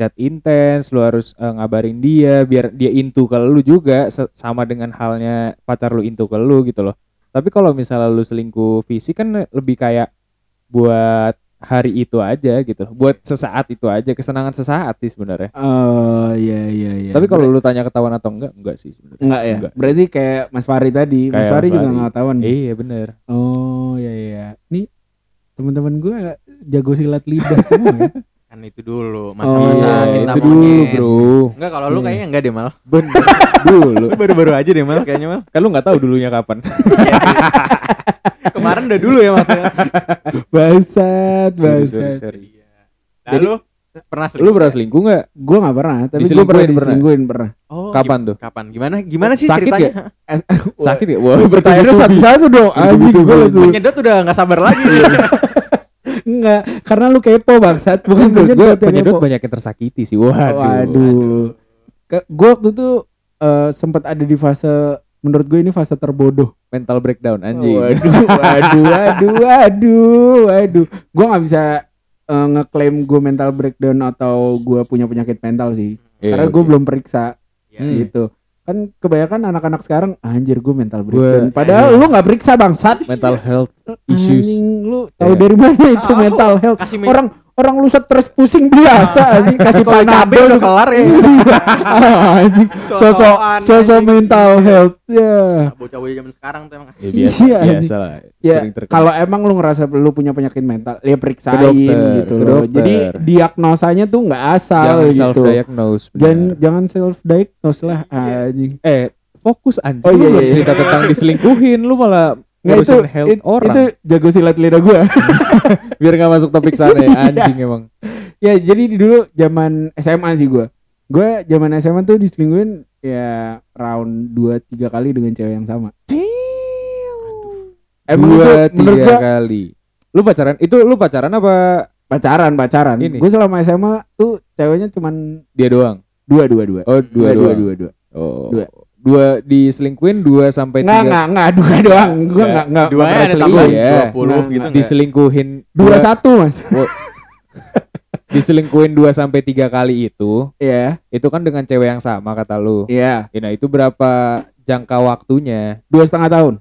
chat intens, lu harus eh, ngabarin dia biar dia into ke lu juga sama dengan halnya pacar lu into ke lu gitu loh. Tapi kalau misalnya lu selingkuh fisik kan lebih kayak buat hari itu aja gitu, buat sesaat itu aja, kesenangan sesaat sih sebenarnya. Oh iya iya iya. Tapi kalau lu tanya ketahuan atau enggak, enggak sih sebenarnya. enggak ya. Enggak. Berarti kayak Mas Fari tadi. Mas Kayak Fari Mas juga Fahri. nggak tahu nih. Iya bener. Oh iya iya. Nih teman-teman gue jago silat lidah semua ya. kan itu dulu Oh, masa-masa iya, cinta itu dulu monyet. bro. Enggak kalau lu Iya. kayaknya enggak deh mal. Bener dulu. Lu baru-baru aja deh mal kayaknya mal. Kan lu nggak tahu dulunya kapan. Kemarin udah dulu ya maksudnya. Bangsat, bangsat. sorry. Lalu pernah selingkuh? Lu pernah selingkuh nggak? Gue gak pernah, tapi gue pernah Diselingkuhin pernah? Oh, Kapan tuh? Kapan? Gimana? Gimana sih Sakit ceritanya? Sakit ya? Wah, Pertanyaannya satu-satu dong. Anjing gue langsung Penyedot udah nggak sabar lagi. enggak karena lu kepo bangsat, bukan Menurut gue penyedot yang penyedot kepo. banyak yang tersakiti sih. Waduh. Waduh. Gue waktu itu eh, sempat ada di fase menurut gue ini fase terbodoh. Mental breakdown anjing. Waduh, waduh, waduh, waduh, waduh. Gue nggak bisa eh, ngeklaim gue mental breakdown atau gue punya penyakit mental sih. Iya, karena gue oke. belum periksa Hmm. gitu. Kan kebanyakan anak-anak sekarang anjir gue mental Gua- breakdown. Padahal iya. lu nggak periksa bangsat. mental health issues. Anjing, lu tahu Iya. dari mana itu Tahu. mental health? Orang orang lu stres pusing biasa anjing kasih panadol udah kelar ya. Ah, anjing sosok sosok mental health ya. Bocah-bocah zaman sekarang tuh emang. Ya biasa, Iya, biasa lah. Ya, kalau emang lu ngerasa lu punya penyakit mental, ya periksain Ke dokter, gitu ke loh. dokter. Jadi diagnosanya tuh nggak asal jangan gitu. self diagnose. Jangan jangan self diagnose lah Iya. anjing. Eh, fokus anjing. Oh, iya, belum iya. cerita tentang diselingkuhin, lu malah Nggak itu, health it- orang. itu jago silat lidah gua. Biar nggak masuk topik sana ya, anjing emang. ya jadi di dulu zaman SMA sih gua. Gua zaman SMA tuh diselingkuhin ya round 2 3 kali dengan cewek yang sama. Emang Dua, itu tiga gua kali. Lu pacaran? Itu lu pacaran apa pacaran pacaran. Ini. Gue selama SMA tuh ceweknya cuman dia doang? dua dua dua. Oh, dua, dua doang. dua dua. Oh. Dua. Dua diselingkuhin dua sampai Nggak tiga. nggak nggak dua doang. Gua Nggak. nggak nggak Dua nggak pernah ada selingkuh. tambahan Iya. 20 Nggak, gitu nggak. enggak? Diselingkuhin Dua satu mas. diselingkuhin dua sampai tiga kali itu, Iya itu kan dengan cewek yang sama kata lu. iya Ya, Nah itu berapa jangka waktunya? dua setengah tahun.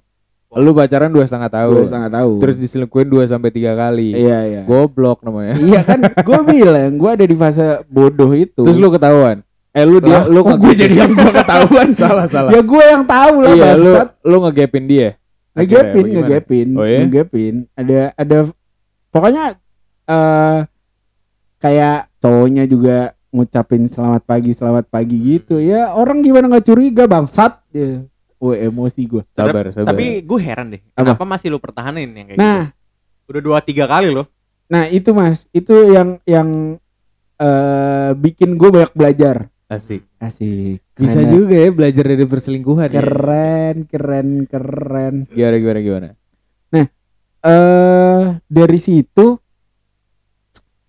Lu pacaran dua setengah tahun. Dua setengah tahun. Terus diselingkuhin dua sampai tiga kali. iya iya. Goblok namanya. Iya kan gue bilang gue ada di fase bodoh itu. Terus lu ketahuan. Eh lu dia Lah, lu kok gue jadi yang gue ketahuan salah salah. Ya gue yang tahu lah iya lu bangsat. lu ngegapin dia. Akhirnya, Ngegapin, bagaimana? ngegapin, Oh, iya? ngegapin. Ada ada pokoknya eh kayak cowoknya juga ngucapin selamat pagi, selamat pagi gitu. Ya orang gimana nggak curiga bangsat. Ya. Wah emosi gue. Sabar sabar. Tapi gue heran deh. Apa? Kenapa masih lu pertahanin yang kayak Nah, gitu? Udah dua tiga kali loh. nah itu mas, itu yang yang eh bikin gue banyak belajar. Asik. Asik. Bisa Keren ya. juga ya belajar dari perselingkuhan. ya. Keren, keren, keren. Gimana gimana gimana? eh dari situ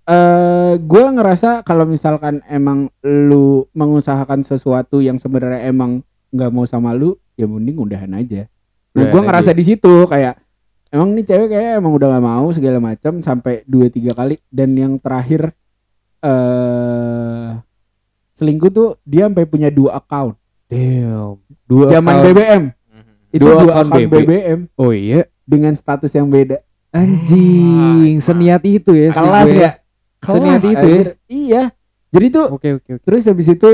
eh gue ngerasa kalau misalkan emang lu mengusahakan sesuatu yang sebenarnya emang nggak mau sama lu ya mending udahan aja nah gue ngerasa di situ kayak emang nih cewek kayak emang udah nggak mau segala macam sampai dua tiga kali dan yang terakhir eh selingkuh tuh dia sampai punya dua account Damn. Dua zaman account. BBM Mhm. itu Dua dua, account account BB. BBM Oh iya. dengan status yang beda Anjing, Wah, seniat itu ya. kelas ya Seniat Kelas, itu ya? iya jadi tuh Oke oke oke. terus habis itu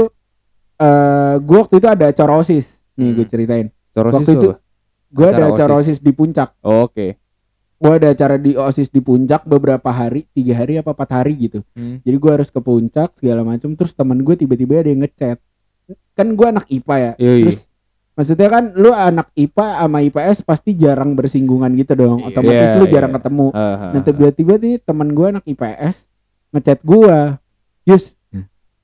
eh gua waktu itu ada acara osis nih gue Hmm. ceritain Corosis waktu itu gua ada Acara acara OSIS. osis di puncak Oh, Oke. Gua ada acara di osis di puncak beberapa hari tiga hari apa empat hari gitu Hmm. jadi gua harus ke puncak segala macam terus teman gue tiba-tiba ada yang ngechat kan gua anak IPA ya Yoi. terus maksudnya kan lu anak IPA sama IPS pasti jarang bersinggungan gitu dong Iya. otomatis Iya, lu jarang iya. ketemu Ah, ah, Nah ah. tiba-tiba nih teman gue anak IPS ngechat gua, Yus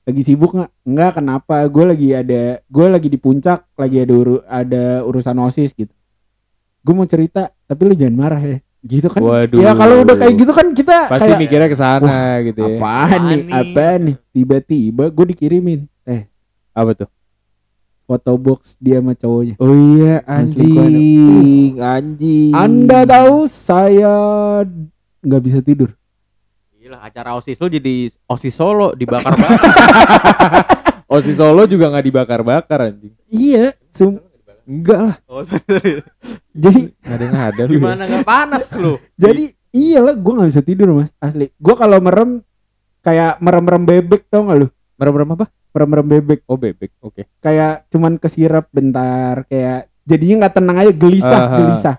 lagi sibuk nggak? Enggak kenapa? Gue lagi ada, gue lagi di puncak, lagi ada uru, ada urusan osis gitu. Gue mau cerita, tapi lu jangan marah ya. Gitu kan? Waduh. Ya kalau udah kayak gitu kan kita Pasti kayak mikirnya ke sana gitu ya. apaan nih? Apaan nih? Apaan nih? Tiba-tiba gue dikirimin, eh Apa tuh? foto box dia sama cowoknya. Oh iya, Asli, anjing, anjing. Anda tahu saya nggak bisa tidur. Gila, acara OSIS lu jadi OSIS Solo dibakar-bakar. Osi Solo juga nggak dibakar-bakar anjing. Iya, sum- Enggak lah. oh, sorry. jadi Nggak ada yang ada lu. ya. Gimana nggak panas lu? jadi iyalah gue nggak bisa tidur mas asli. Gue kalau merem kayak merem-merem bebek tau gak lu? Merem-merem apa? Merem-merem bebek Oh bebek. Oke. kayak cuman kesirap bentar kayak jadinya nggak tenang aja gelisah Aha. gelisah.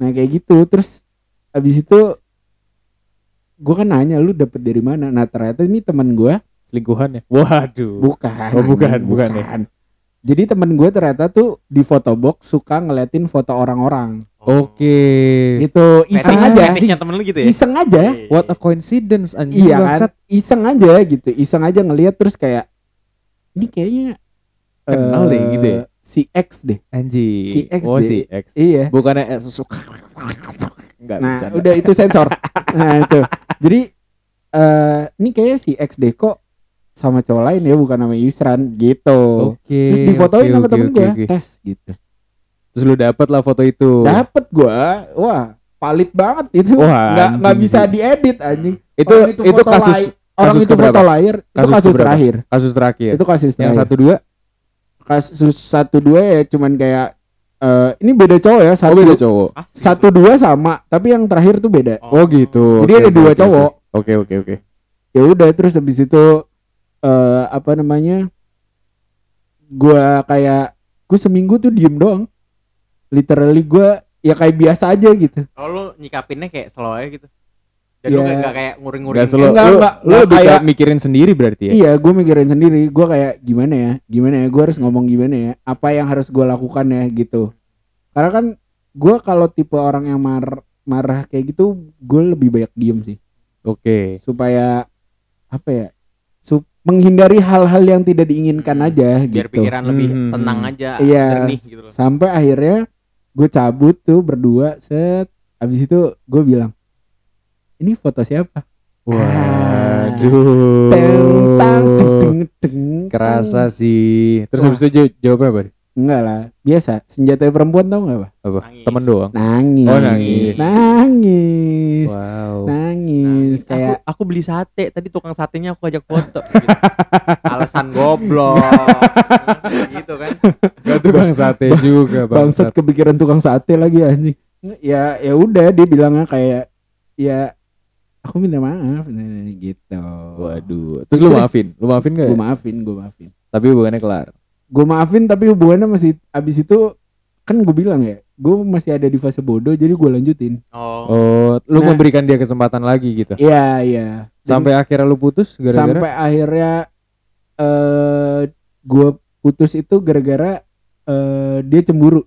Nah kayak gitu terus abis itu gue kan nanya lu dapet dari mana? Nah ternyata ini teman gue Selingkuhan ya. Waduh. bukan. Oh, bukan, anjing, bukan ya. Jadi temen gue ternyata tuh di fotobox suka ngeliatin foto orang-orang. Oke. Gitu iseng Fetish- aja. fetishnya temen lu gitu ya? Iseng aja. What a coincidence anjing Iya kan? Iseng aja gitu. Iseng aja ngeliat terus kayak ini kayaknya Kenal eh, deh gitu ya? Si X deh. Anjing. Si X oh deh. si X. Iya. Bukannya eh, susu. Enggak Nah, bercanda. udah itu sensor. nah, itu. Jadi eh ini kayaknya si X deh kok sama cowok lain ya bukan nama Yusran gitu. Oke. Terus difotoin oke, sama oke, temen oke, gue oke. tes gitu. Terus lu dapet lah foto itu. Dapet gua, wah valid banget itu. Wah, nggak nggak bisa diedit anjing. Itu Orang itu, foto kasus lai- orang kasus itu keberapa? foto lahir itu Kasus kasus, keberapa? terakhir. kasus terakhir. Itu kasus yang terakhir. satu dua kasus satu dua ya cuman kayak eh ini beda cowok ya oh satu beda cowok. Satu dua sama tapi yang terakhir tuh beda. Oh gitu. Jadi Oke, ada dua oke, cowok. Oke oke oke. Ya udah terus habis itu eh apa namanya? Gua kayak gue seminggu tuh diem doang. Literally gua ya kayak biasa aja gitu. Oh lu nyikapinnya kayak slow aja gitu. Dan lu Ya. kayak, nggak kayak nguring-nguring. Gak selalu Enggak, lu, enggak, lu kayak- kayak mikirin sendiri berarti ya. Iya, gue mikirin sendiri. Gue kayak gimana ya, gimana ya, gue harus ngomong gimana ya, apa yang harus gue lakukan ya gitu. Karena kan gue kalau tipe orang yang mar marah kayak gitu, gue lebih banyak diem sih, Oke. supaya apa ya, menghindari hal-hal yang tidak diinginkan Hmm, aja Biar gitu. pikiran lebih Hmm, tenang hmm. aja, Iya. jernih gitu loh. Sampai akhirnya gue cabut tuh berdua, set. Abis itu gue bilang, ini foto siapa? Waduh. Teng, tang, deng, deng, deng, Kerasa sih. Terus Wah. habis itu jaw- jawabnya apa? Enggak lah, biasa. Senjata perempuan tau gak apa? Apa? Nangis. Temen doang. Nangis. Oh, nangis. Nangis. Wow. Nangis. Nangis. Kayak aku, aku beli sate tadi tukang satenya aku ajak foto gitu. alasan goblok gitu kan Gak tukang sate juga bangsat bangsat. kepikiran tukang sate lagi anjing. Ya ya udah dia bilangnya kayak ya aku minta maaf nah, gitu. Waduh. Terus lu maafin? Lu maafin gak? Gue maafin, gue maafin. Tapi hubungannya kelar. Gue maafin tapi hubungannya masih abis itu kan gue bilang ya, gue masih ada di fase bodoh jadi gue lanjutin. oh, Oh, lu Nah. memberikan dia kesempatan lagi gitu. Iya iya. Dan- Sampai akhirnya lu putus gara-gara sampai akhirnya eh gue putus itu gara-gara eh dia cemburu.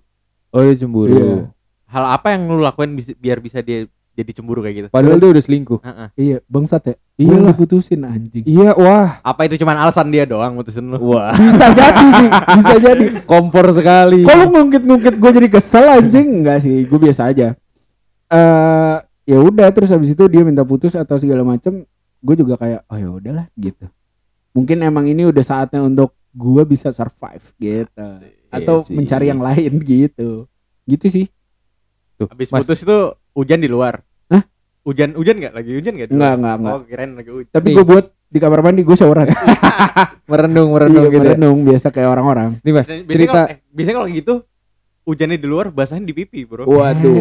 Oh, dia cemburu. Iya. hal apa yang lu lakuin bis- biar bisa dia jadi cemburu kayak gitu Padahal dia udah selingkuh. Heeh. Iya, bangsat ya. Iya diputusin anjing. Iya, wah. apa itu cuman alasan dia doang mutusin lu Wah, Bisa jadi sih, bisa jadi. kompor sekali. Kalau ngungkit-ngungkit gue jadi kesel anjing enggak sih, gue biasa aja. Eh ya udah terus habis itu dia minta putus atau segala macem gue juga kayak oh ya udahlah gitu. Mungkin emang ini udah saatnya untuk gue bisa survive gitu. Atau Iya mencari yang lain gitu. Gitu sih. Tuh, habis Mas. putus itu hujan di luar? Hujan hujan nggak lagi hujan nggak luar? enggak, enggak. oh kirain lagi hujan Tapi gue buat di kamar mandi gue showeran. merenung, merenung Iya, gitu. ya. merenung biasa kayak orang-orang. Nih, Mas, biasanya, biasanya cerita kalau, eh, biasanya kalau gitu hujannya di luar basahnya di pipi bro Waduh.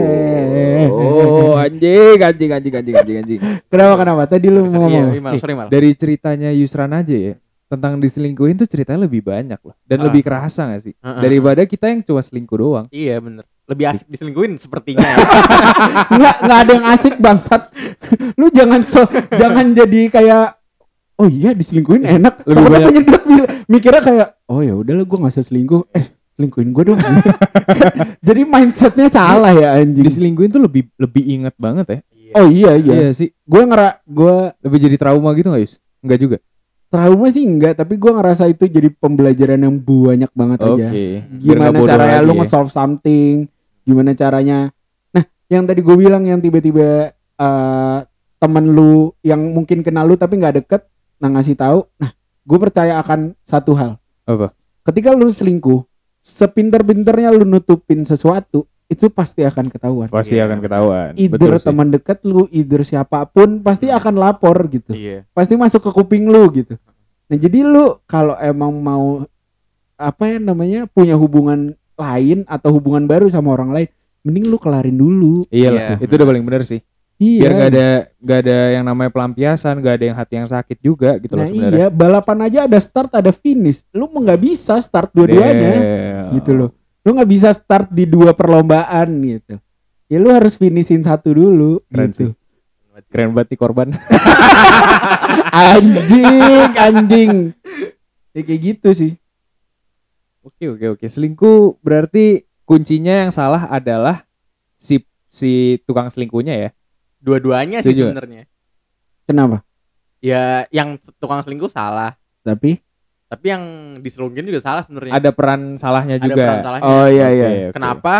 Oh, anjing, anjing, anjing, anjing, anjing, anjing. Kenapa kenapa? Tadi lu Sorry, mau ngomong. iya, Nih, sorry mal Dari ceritanya Yusran aja ya. Tentang diselingkuhin tuh ceritanya lebih banyak loh. Dan Ah. lebih kerasa gak sih? Heeh. Daripada kita yang cuma selingkuh doang. iya bener lebih asik diselingkuhin sepertinya ya. Enggak enggak ada yang asik bangsat. lu jangan so jangan jadi kayak oh iya diselingkuhin enak. Lebih Takutnya banyak- penyedot mikirnya kayak oh ya udahlah gua nggak usah selingkuh. Eh selingkuhin gua dong. jadi mindsetnya salah ya anjing. Diselingkuhin tuh lebih lebih inget banget ya. Oh iya iya. Iya sih. Gue ngera gua Lebih jadi trauma gitu gak Yus? Enggak juga. Trauma sih enggak tapi gua ngerasa itu jadi pembelajaran yang banyak banget Oke. aja. Gimana caranya lu ya. nge-solve something? Gimana caranya? Nah, yang tadi gue bilang yang tiba-tiba eh temen lu yang mungkin kenal lu tapi nggak deket, nah ngasih tahu. Nah, gue percaya akan satu hal. Apa? Ketika lu selingkuh, sepinter-pinternya lu nutupin sesuatu, itu pasti akan ketahuan. Pasti Iya, akan ketahuan. Either Betul sih. teman dekat lu, either siapa pun pasti akan lapor gitu. Iya. Pasti masuk ke kuping lu gitu. Nah, jadi lu kalau emang mau apa ya namanya punya hubungan lain atau hubungan baru sama orang lain, mending lu kelarin dulu. Iya Iya. lah, itu udah paling bener sih. Iya. Biar gak ada gak ada yang namanya pelampiasan, gak ada yang hati yang sakit juga gitu Nah loh sebenarnya. iya, balapan aja ada start ada finish. Lu mau nggak bisa start dua-duanya. Damn. gitu loh. Lu nggak bisa start di dua perlombaan gitu. Ya lu harus finishin satu dulu Keren gitu. sih. Keren banget nih korban. anjing, anjing. Ya kayak gitu sih. Oke oke oke. Selingkuh berarti kuncinya yang salah adalah si si tukang selingkuhnya ya. Dua-duanya sih sebenarnya. Kenapa? Ya yang tukang selingkuh salah, Tapi tapi yang diselingkuhin juga salah sebenarnya. Ada peran salahnya Ada juga. peran salahnya. oh iya iya. oke. Kenapa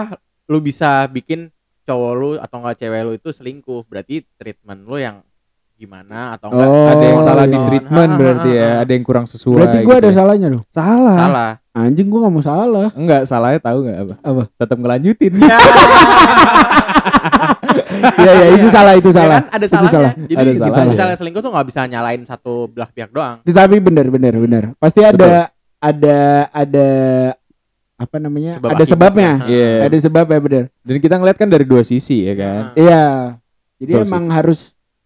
lu bisa bikin cowok lu atau enggak cewek lu itu selingkuh? Berarti treatment lu yang gimana atau enggak Oh, Ada yang salah di iya. treatment berarti ya. Ada yang kurang sesuai. Berarti gua gitu ada ya. salahnya dong. salah. salah. Anjing gua nggak mau salah. Enggak, salahnya tahu enggak apa? Apa? Tetap ngelanjutin. Iya iya itu salah itu Ya salah. kan ada Itu salahnya. salah. Jadi Ada kalau salahnya. misalnya selingkuh tuh nggak bisa nyalain satu belah pihak doang. Tapi benar benar benar. Pasti ada ada ada apa namanya? Sebab ada sebabnya. Iya. Ada sebabnya benar. Dan kita ngeliat kan dari dua sisi ya kan. Nah, Iya. Jadi Betul sih. emang harus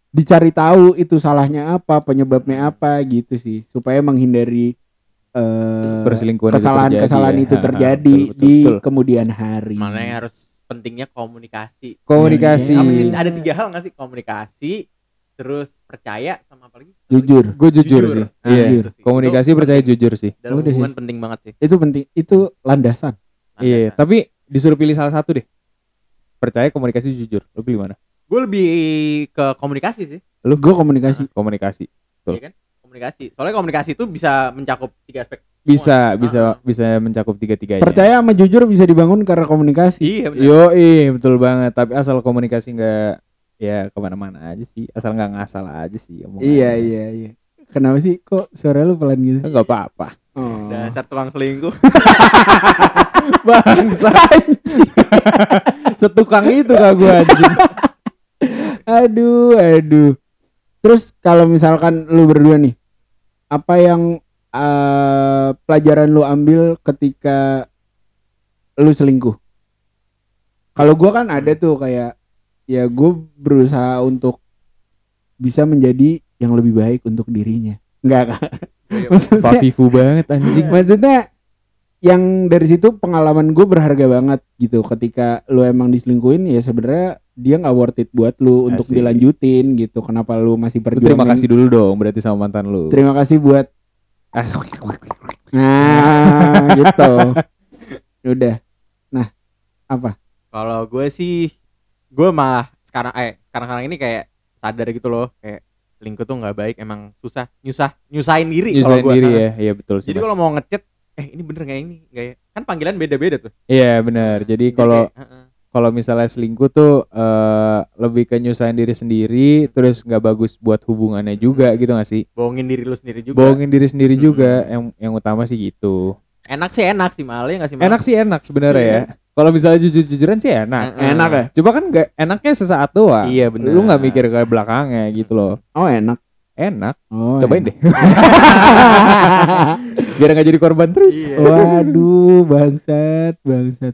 dicari tahu itu salahnya apa, penyebabnya apa gitu sih, supaya menghindari eh Perselingkuhan itu kesalahan-kesalahan terjadi ya. itu Ha, ha, terjadi betul, betul, di betul. kemudian hari. Mana yang harus pentingnya komunikasi. Komunikasi. Iya. Apa sih ada tiga hal nggak sih komunikasi, terus percaya sama apa lagi? Jujur. Gue jujur, Jujur. sih. Nah, Iya. jujur sih. Komunikasi Itu percaya penting. jujur sih. Dalam Udah sih. hubungan penting banget sih. Itu penting, itu landasan. Iya, tapi disuruh pilih salah satu deh. Percaya komunikasi jujur. Lu pilih mana? Gue lebih ke komunikasi sih, Lu Gue komunikasi. komunikasi. Betul. iya kan? Komunikasi. Soalnya komunikasi itu bisa mencakup tiga aspek. Bisa, semua. bisa Ah, bisa mencakup tiga-tiganya. Percaya sama jujur bisa dibangun karena komunikasi. Iya benar. Yo, betul banget. Tapi asal komunikasi nggak ya ke mana-mana aja sih. Asal nggak ngasal aja sih. Iya iya iya. Kenapa sih kok suara lu pelan gitu? Nggak apa-apa. Oh. Dasar tukang selingkuh. Bangsa. Setukang itu kak gue anjing. Aduh, aduh. Terus kalau misalkan lu berdua nih, apa yang eh, pelajaran lu ambil ketika lu selingkuh? Kalau gua kan ada tuh kayak ya gue berusaha untuk bisa menjadi yang lebih baik untuk dirinya. Enggak, Kak. Fafifu banget anjing. maksudnya yang dari situ pengalaman gue berharga banget gitu ketika lu emang diselingkuhin ya sebenarnya dia nggak worth it buat lu untuk Asik. dilanjutin gitu kenapa lu masih Lu perjuangin terima kasih dulu dong berarti sama mantan lu. terima kasih buat nah gitu udah nah apa Kalau gue sih, gue malah sekarang eh sekarang sekarang ini kayak sadar gitu loh, kayak selingkuh tuh nggak baik, emang susah, nyusah, nyusahin diri. kalau Nyusahin gua. diri Nah, ya. Iya betul sih. Jadi kalau mau ngechat, eh ini bener nggak ini, nggak ya? Kan panggilan beda-beda tuh. Iya benar. Jadi kalau. Kalau misalnya selingkuh tuh eh, lebih ke nyusahin diri sendiri terus nggak bagus buat hubungannya juga gitu gak sih? Bohongin diri lu sendiri juga. bohongin diri sendiri Hmm. juga yang yang utama sih gitu. Enak sih enak sih malah ya nggak sih Mal? enak sih enak sebenarnya ya. Kalau misalnya jujur-jujuran sih enak. Heeh. enak ya? Coba kan nggak enaknya sesaat doang. Iya bener. lu nggak mikir ke belakangnya gitu loh. Oh enak? Enak. Oh cobain enak. deh. Biar nggak jadi korban terus. Iya. waduh bangsat bangsat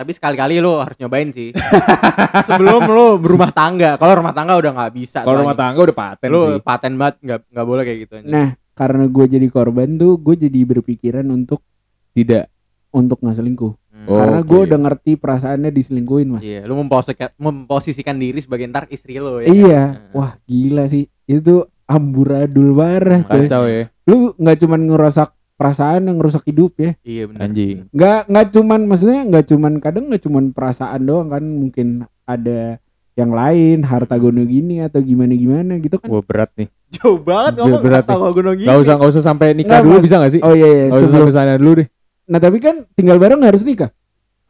Tapi sekali-kali lu harus nyobain sih. Sebelum lu berumah tangga. Kalau rumah tangga udah nggak bisa. kalau rumah tangga udah paten lu sih paten banget nggak nggak boleh kayak gitu. anjing. nah karena gue jadi korban tuh gue jadi berpikiran untuk tidak untuk nggak selingkuh Hmm. Oh. karena Oke. gue udah ngerti perasaannya diselingkuhin mas Iya, lu memposisikan, memposisikan diri sebagai ntar istri lu ya. iya Heeh. wah gila sih itu tuh amburadul parah coy kacau ya lu nggak cuman ngerusak perasaan yang ngerusak hidup ya Iya benar. anjing nggak nggak cuman maksudnya nggak cuman kadang nggak cuman perasaan doang kan mungkin ada yang lain harta gono gini atau gimana gimana gitu kan wah berat nih Jauh banget Berat- ngomong berat gua gunung gini. Gak usah gak usah sampai nikah Nggak, dulu Mas. bisa gak sih? oh iya iya Gak usah sebelum sampai sana dulu deh. nah tapi kan tinggal bareng harus nikah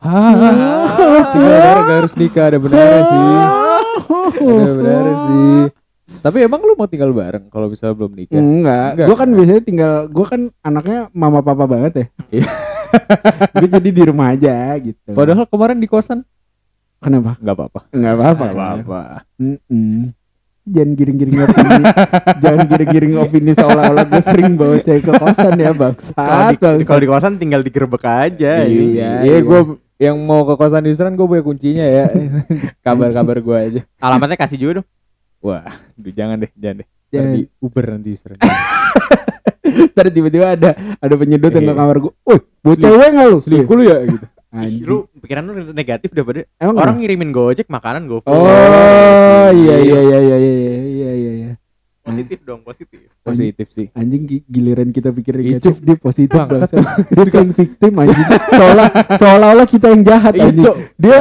Tinggal bareng harus nikah ada benarnya sih. Ada benarnya sih. Tapi emang lu mau tinggal bareng kalau misalnya belum nikah? enggak Enggak. gue kan biasanya tinggal gue kan anaknya mama papa banget ya Iya. gue jadi di rumah aja gitu Padahal kemarin di kosan Kenapa? nggak apa-apa Enggak apa-apa. Nggak apa-apa. Jangan giring-giring opini. Jangan giring-giring opini seolah-olah gue sering bawa cewek ke kosan ya Kalau bangsat. di, kalau di kosan tinggal digerebek aja. Iya. Iya. iya gue yang mau ke kosan Yusran gue punya kuncinya ya kabar-kabar gue aja Alamatnya kasih juga dong. Wah aduh, jangan deh jangan deh Jangan. di Uber nanti Yusran Ntar tiba-tiba ada ada penyedot yang ke Iya. kamar gue. Woi, bawa Selingkuh- cewek nggak lu? selingkuh lu ya gitu Ih, Anjing. Lu pikiran lu negatif daripada Emang orang kenapa? ngirimin Gojek makanan GoFood. Oh iya iya iya iya iya iya iya Positif dong, positif. positif sih Anjing gi- giliran kita pikir negatif dia positif bangsat. Dia playing victim anjing. Seolah seolah-olah kita yang jahat Iya, anjing. Dia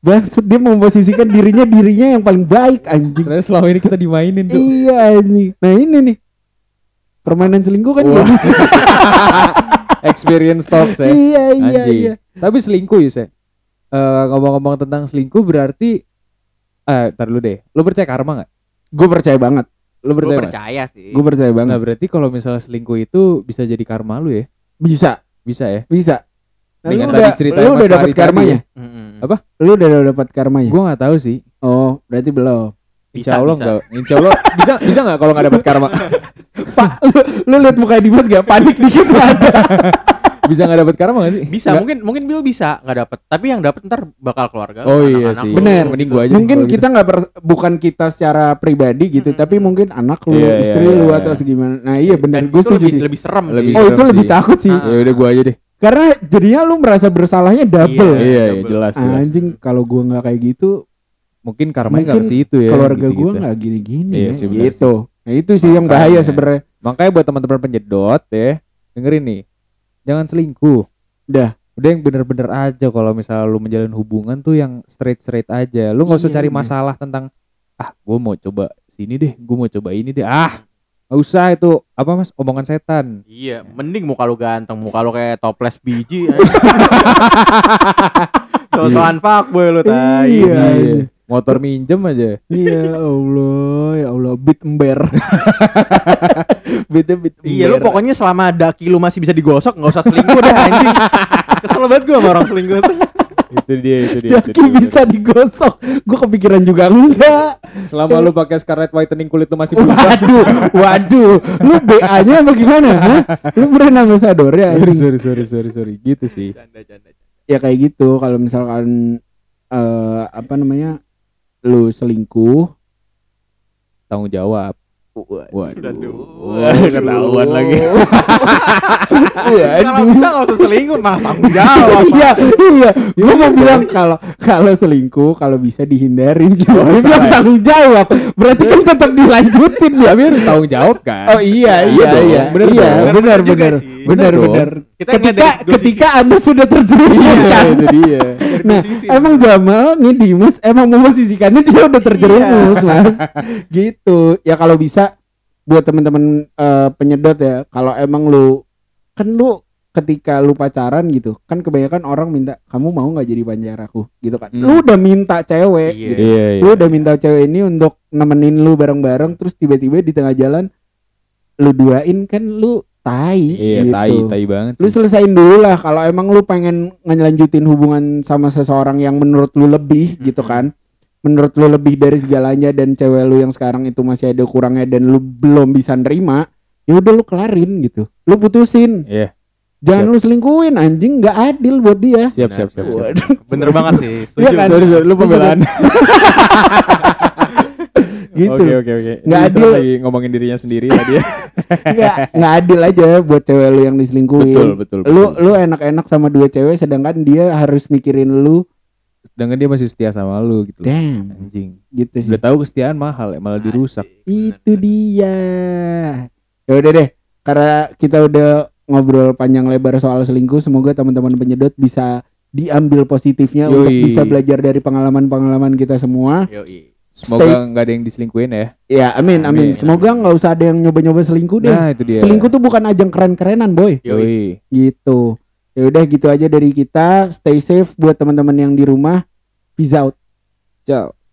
bangsat dia memposisikan dirinya dirinya yang paling baik anjing. Ternyata selama ini kita dimainin tuh Iya anjing. Nah ini nih. Permainan selingkuh kan gitu. experience talks ya Iya iya Anjing. iya. Tapi selingkuh ya, Se. Eh, ngomong-ngomong tentang selingkuh berarti eh tar dulu deh. Lu percaya karma nggak? Gue percaya banget. Lu percaya? Mas? percaya sih. Gue percaya Nah, banget. berarti kalau misalnya selingkuh itu bisa jadi karma lu ya? Bisa, Bisa ya? bisa. Nah, lu Dengan udah, tadi ceritain lu udah dapat karmanya? Mm-mm. Apa? Lu udah dapat karmanya? Gua nggak tahu sih. Oh, berarti belum. Bisa, Insya Allah bisa. nggak. Insya Allah bisa bisa nggak kalau nggak dapat karma? Pak, lu, lu lihat muka Dimas gak panik dikit ada. Bisa nggak dapat karma nggak sih? Bisa, Nggak. mungkin mungkin Bill bisa nggak dapat, tapi yang dapat ntar bakal keluarga. Oh iya sih. lu, Bener. Mending gua aja. Mungkin gitu. kita nggak bukan kita secara pribadi gitu, Mm-mm. tapi mungkin anak lu, Iya, iya, istri iya, lu iya. atau segimana. Nah, iya benar, Dan gue itu setuju lebih, sih. lebih serem Lebih sih. Oh, itu serem lebih sih. takut sih. Ah. Ya udah gua aja deh. Karena jadinya lu merasa bersalahnya double. Iya. Iya, iya jelas jelas. Anjing, kalau gua nggak kayak gitu, Mungkin karmanya nggak Mungkin ke situ ya. keluarga gitu-gitu. gua nggak gini-gini Iya ya. sih, gitu. Nah, itu sih yang bahaya sebenarnya. Makanya buat teman-teman penjedot ya, dengerin nih. Jangan selingkuh. Dah. Udah yang bener-bener aja kalau misalnya lu menjalin hubungan tuh yang straight-straight aja. Lu nggak usah Iya, cari bener. masalah tentang ah, gua mau coba sini deh, gua mau coba ini deh. Ah, nggak usah itu apa Mas, omongan setan. Iya, mending muka lu ganteng, muka lu kayak toples biji. Sosokan fuckboy lu tai. Iya. Iya. Motor minjem aja. Iya Allah, ya Allah, beat ember. Beat ember. Iya lu pokoknya selama daki lu masih bisa digosok nggak usah selingkuh deh anjing. Kesel banget gua sama orang selingkuh tuh. itu dia, itu dia. itu Daki dia. bisa digosok. Gue kepikiran juga enggak. Selama lu pakai Scarlet whitening kulit lu masih berubah. Waduh, waduh. Lu BA-nya apa gimana? Hah? Lu brand ambassador ya? sorry, sorry, sorry, sorry, sorry. Gitu sih. Canda, canda. Ya kayak gitu. Kalau misalkan eh apa namanya? Lu selingkuh, Tanggung jawab. Aduh. Waduh, ketahuan lagi. Iya, Kalau bisa nggak usah selingkuh malah tanggung jawab. iya, iya. Gue mau bilang kalau kalau selingkuh kalau bisa dihindarin gitu. Oh, bilang tanggung jawab. Berarti kan tetap dilanjutin ya. Tapi harus tanggung jawab kan. Oh iya, Iya iya, dong, iya. iya, benar, benar. Benar, benar. Kita Ketika ketika Anda sudah terjerumus Iya, kan. itu dia. Nah, sisi. emang Jamal nih Dimas emang memposisikannya dia udah terjerumus, Mas. Gitu. Ya kalau bisa buat teman-teman eh, penyedot ya, kalau emang lu kan lu ketika lu pacaran gitu, kan kebanyakan orang minta kamu mau nggak jadi pacar aku gitu kan. Hmm. Lu udah minta cewek Iya. gitu. Iya, iya. Lu udah minta cewek ini untuk nemenin lu bareng-bareng terus tiba-tiba di tengah jalan lu duain kan lu tai Iya, gitu. tai, tai banget Lu sih. selesain dulu lah kalau emang lu pengen ngelanjutin hubungan sama seseorang yang menurut lu lebih gitu Mhm. kan. Menurut lu lebih dari segalanya dan cewek lu yang sekarang itu masih ada kurangnya dan lu belum bisa nerima, ya udah lu kelarin gitu. Lu putusin. Iya, Jangan Siap. lu selingkuhin anjing nggak adil buat dia. siap, siap, siap, siap. Waduh. Bener banget sih. Iya Setuju. kan? Sorry, sorry, lu pembelaan. Gitu. Oke, oke, oke. Nggak adil. lagi ngomongin dirinya sendiri tadi ya. Nggak nggak adil aja buat cewek lu yang diselingkuhin. betul, betul, Lu betul. lu enak-enak sama dua cewek sedangkan dia harus mikirin lu. Sedangkan dia masih setia sama lu gitu. loh. Damn, Anjing. gitu sih. Udah tahu kesetiaan mahal ya, malah dirusak. Asik, Itu dia. Ya udah deh, karena kita udah ngobrol panjang lebar soal selingkuh, semoga teman-teman penyedot bisa diambil positifnya Yoi. untuk bisa belajar dari pengalaman-pengalaman kita semua. Yoi. Semoga nggak ada yang diselingkuhin ya. Ya, amin, amin. Amin. Semoga nggak usah ada yang nyoba-nyoba selingkuh deh. Nah, itu dia. Selingkuh tuh bukan ajang keren-kerenan, boy. Yoi. Gitu. Ya udah gitu aja dari kita. Stay safe buat teman-teman yang di rumah. Peace out. Ciao.